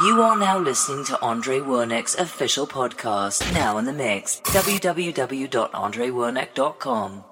You are now listening to Andre Wernick's official podcast, now in the mix. www.andrewernick.com.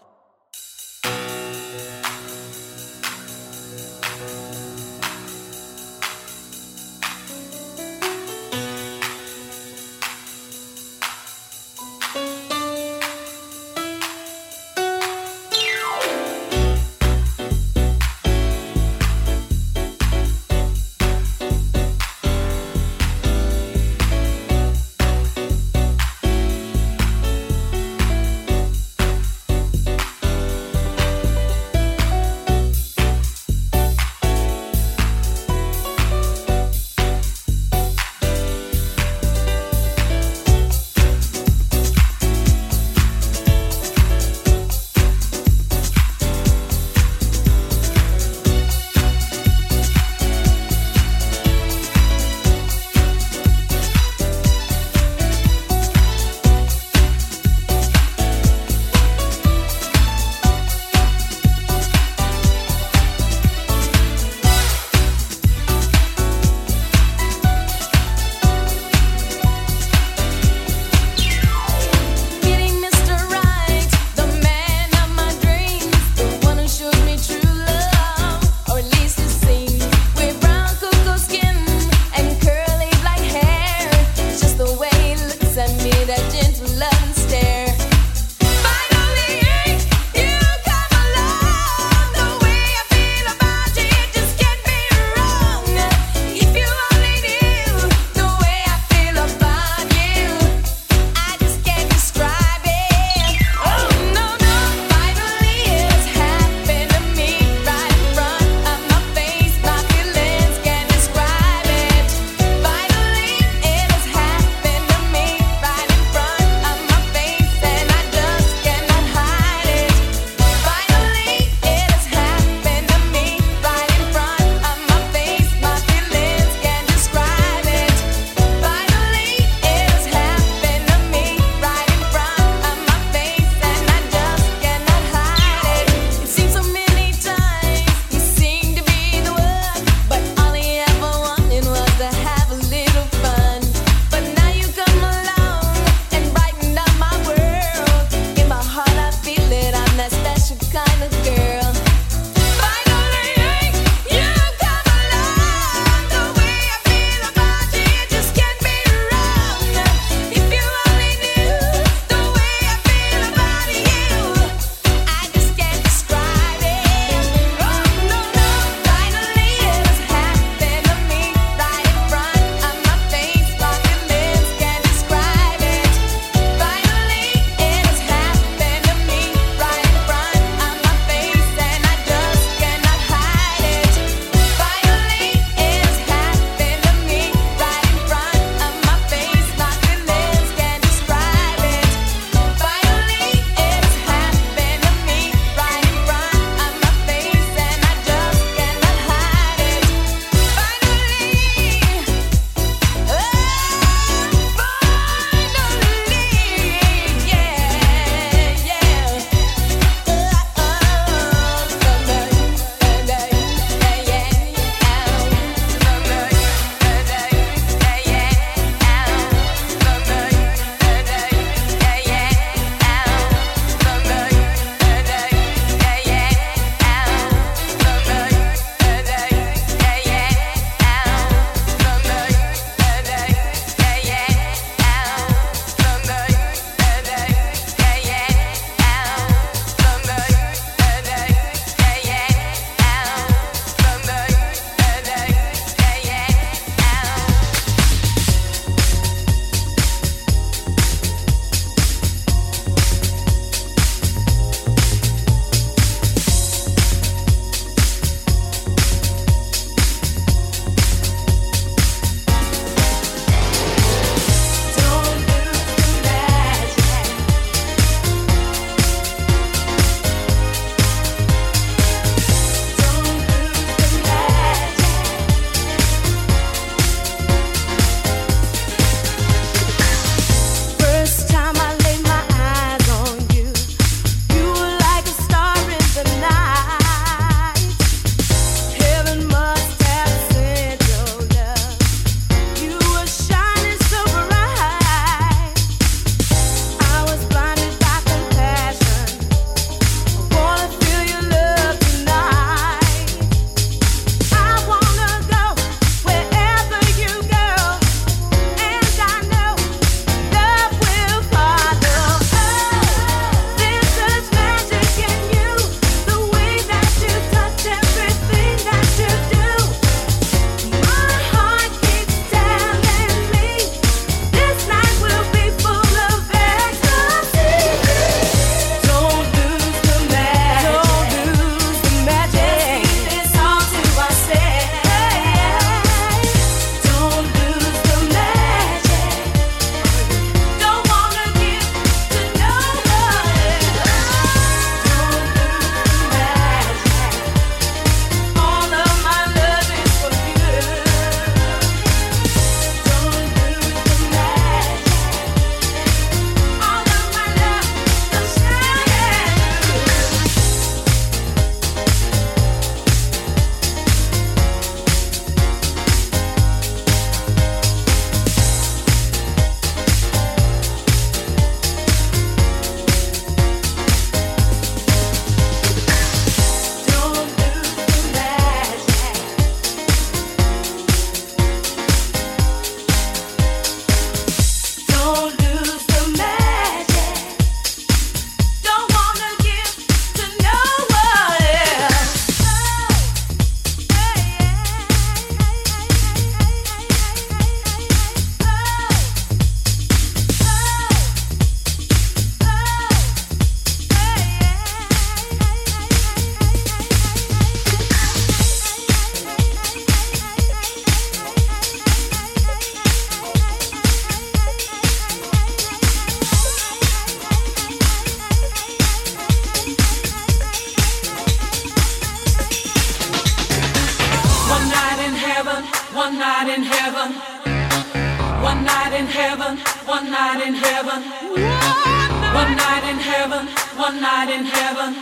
One night in heaven.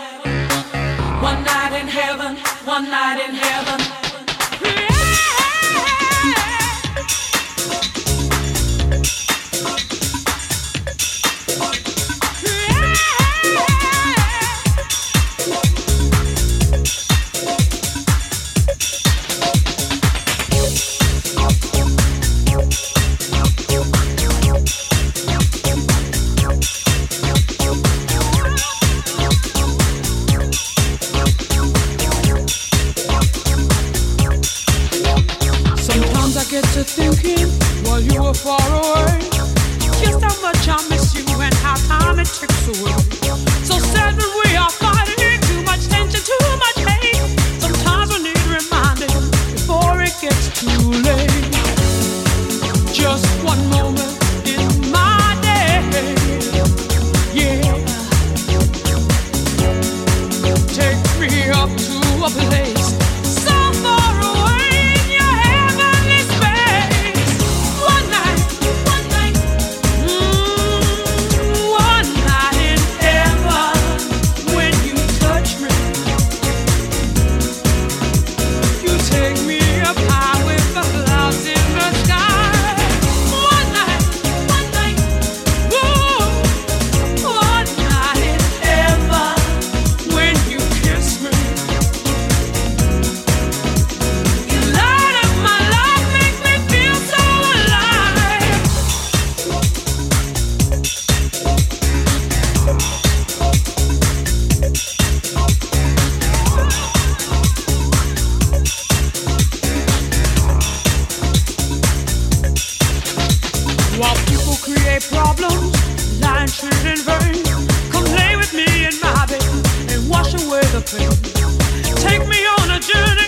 One night in heaven. One night in heaven. problems. Come lay with me in my bed and wash away the pain. Take me on a journey.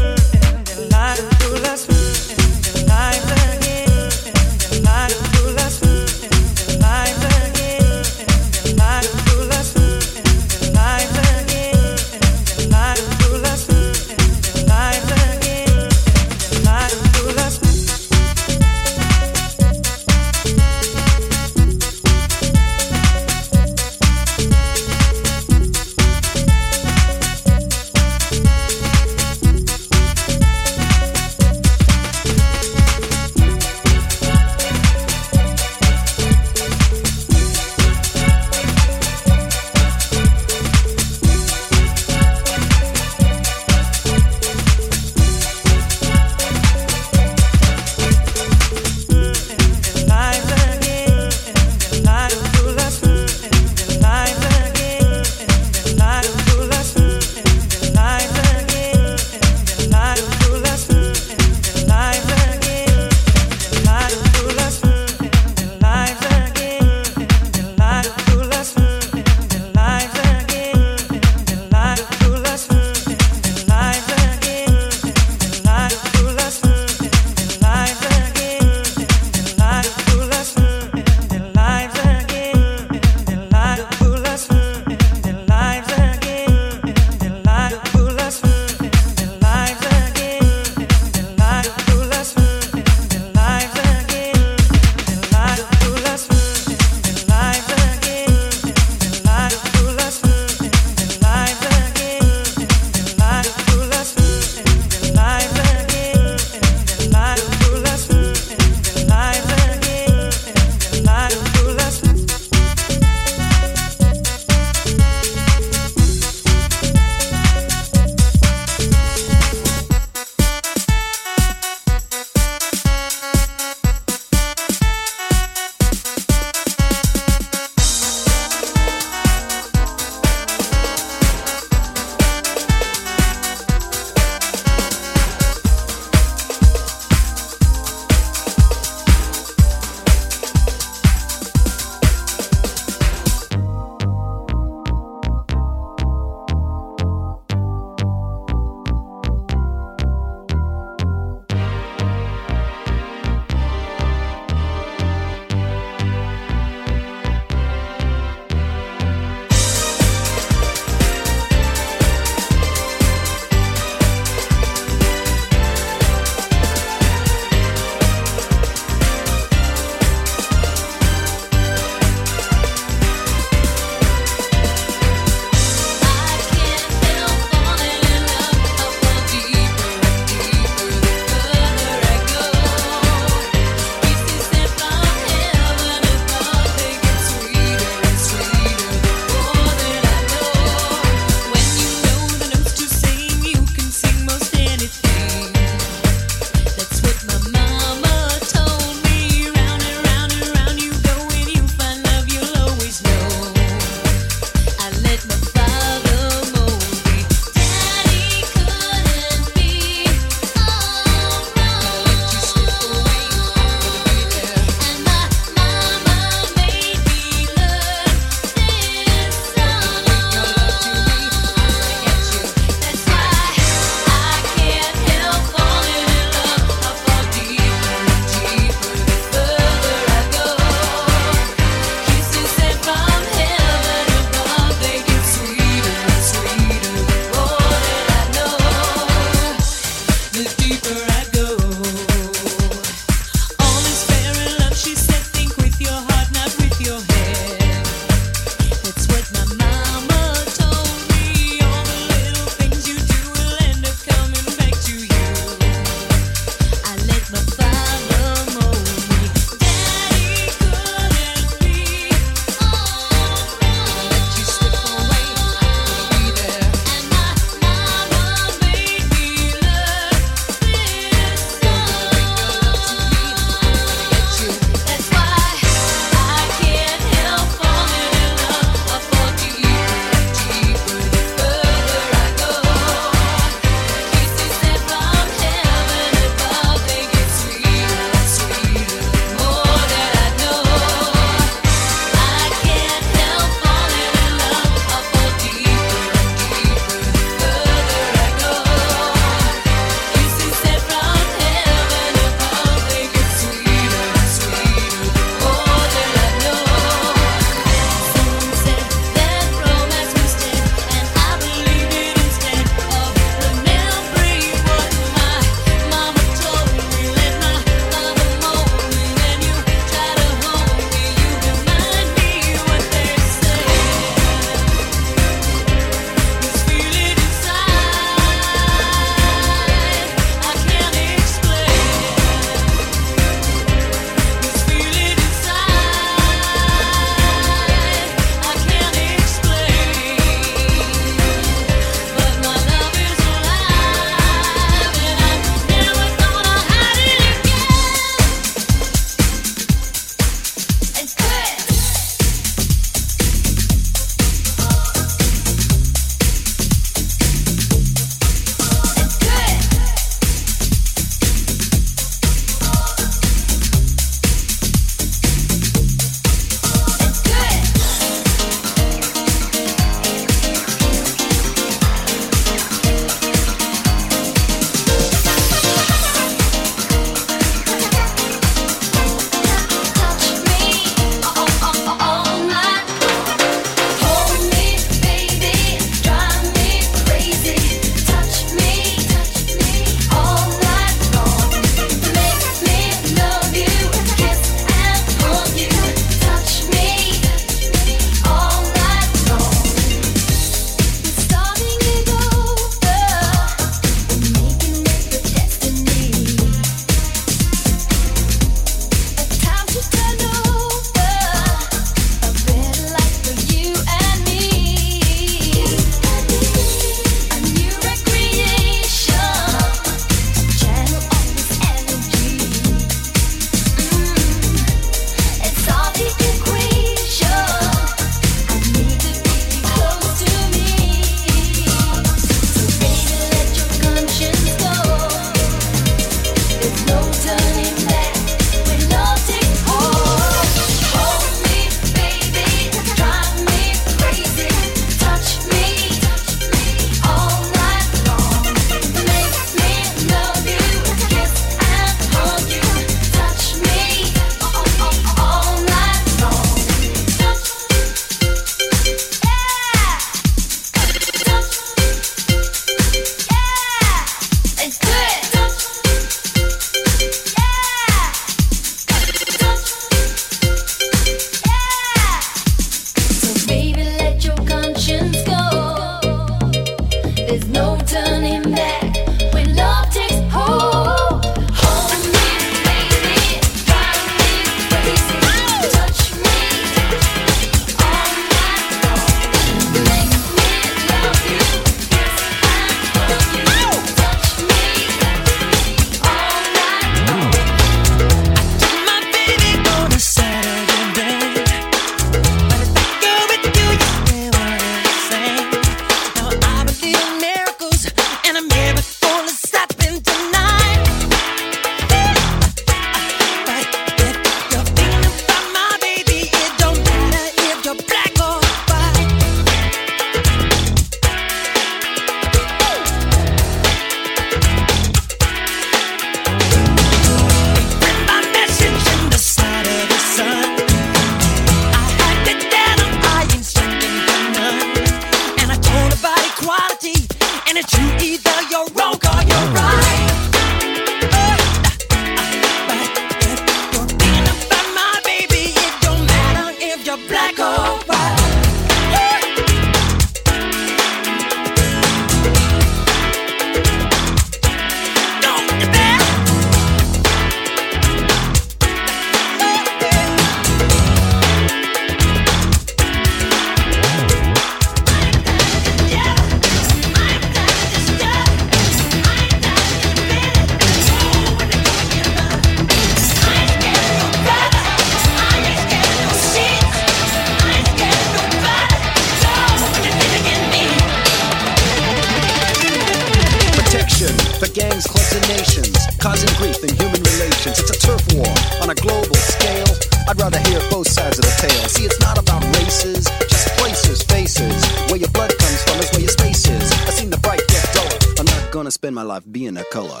spend my life being a color.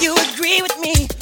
You agree with me.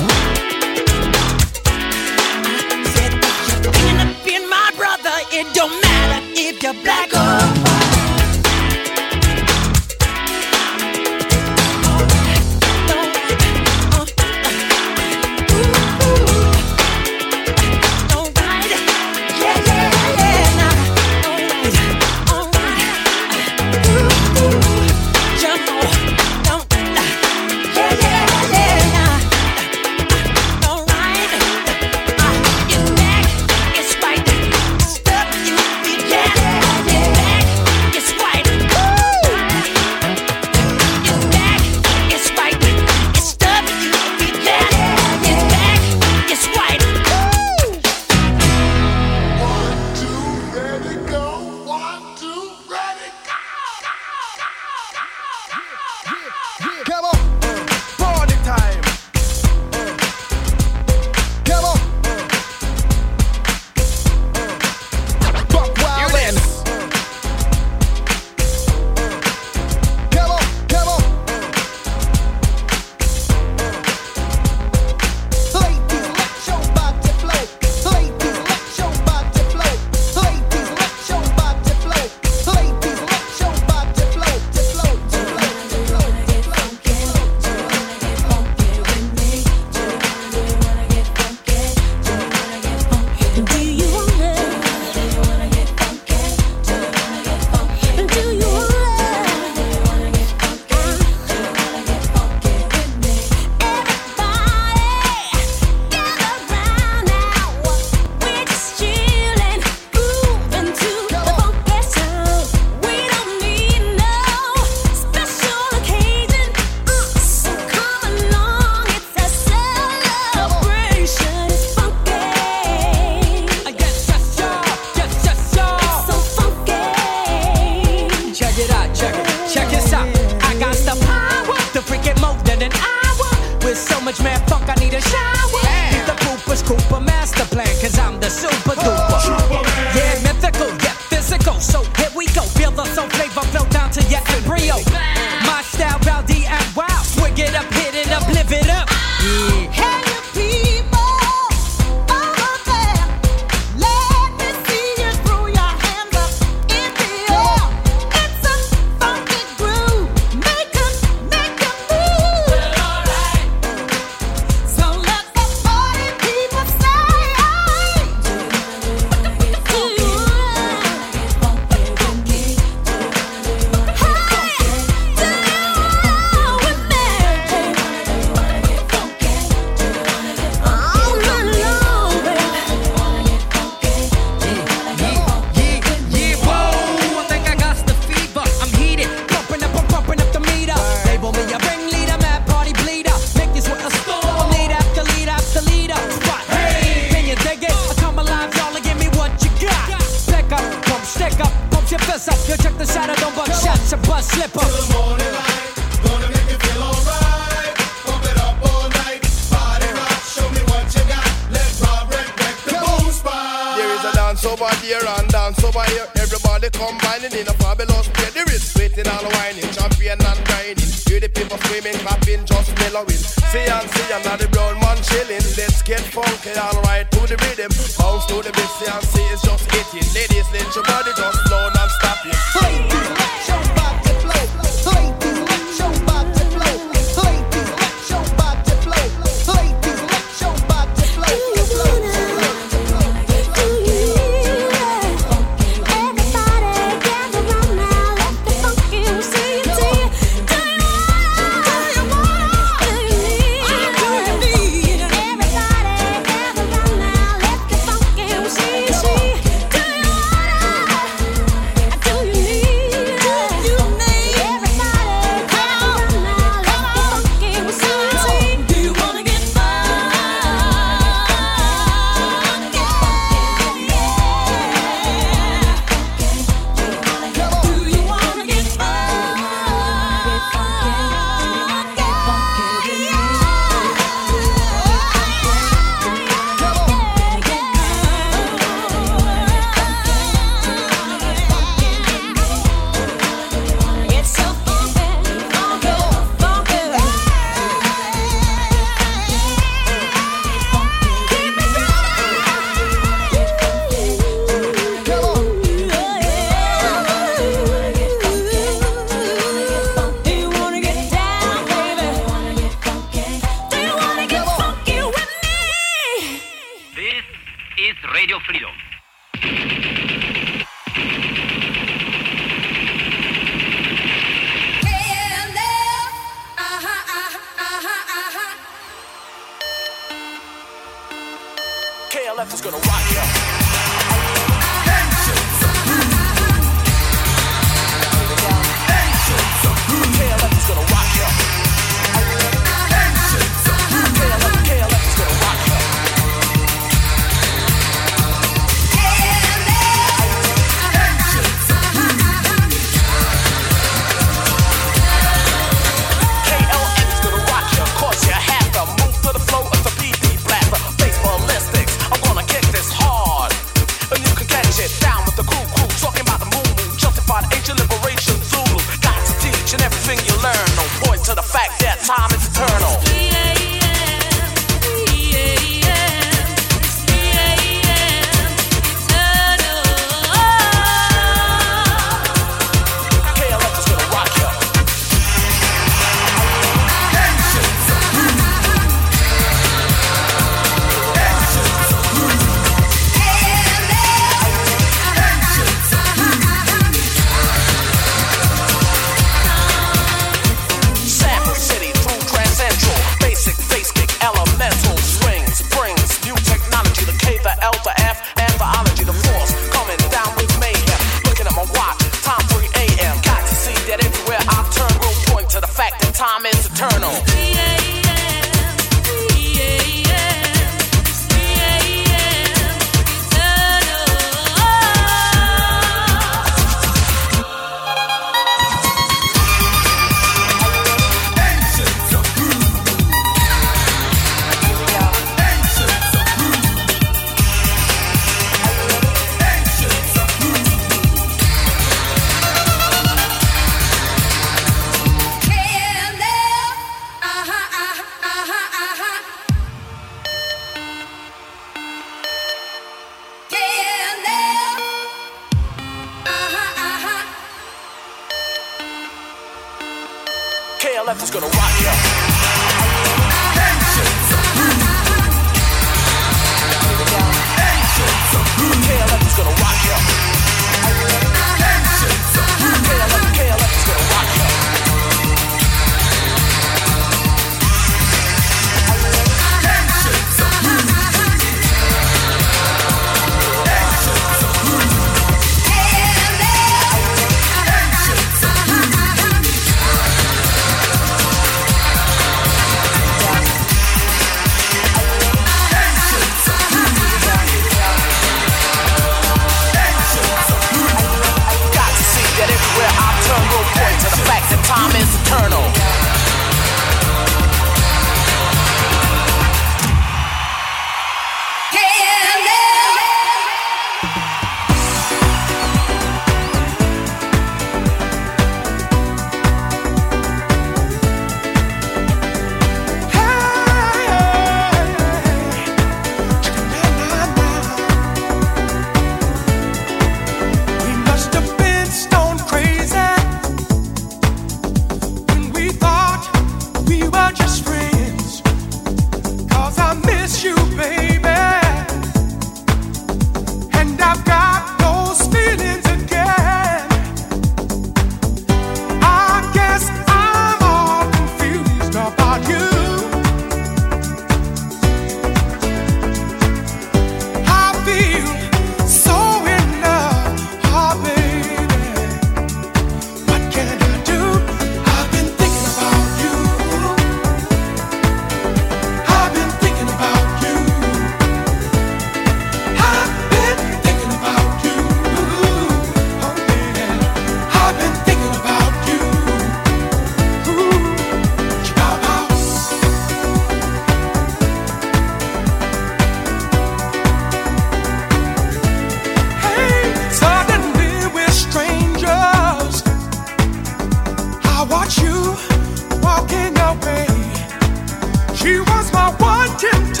I want him to.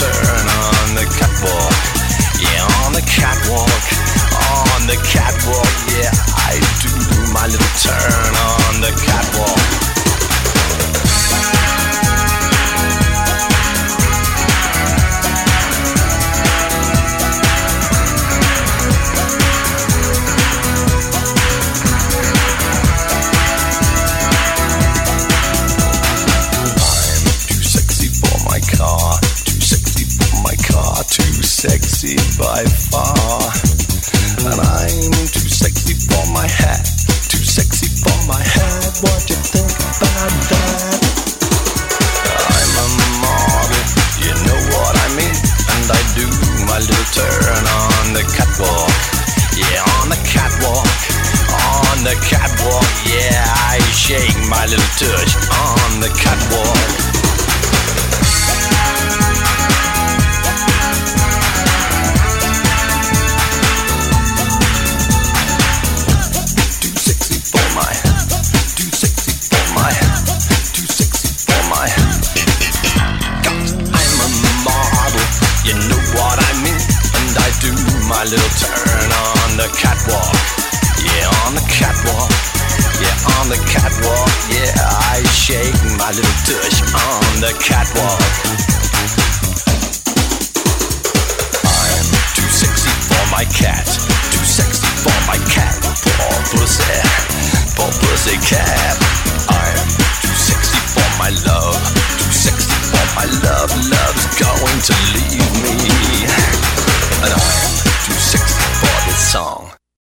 turn on the catwalk. Yeah, on the catwalk, on the catwalk. Yeah, I do my little turn on the catwalk. sexy by far. And I'm too sexy for my hat, too sexy for my hat. What do you think about that? I'm a model, you know what I mean. And I do my little turn on the catwalk. Yeah, on the catwalk, on the catwalk. Yeah, I shake my little touch on the catwalk. My little tush on the catwalk. I'm too sexy for my cat. Too sexy for my cat. Poor pussy. Poor pussy cat.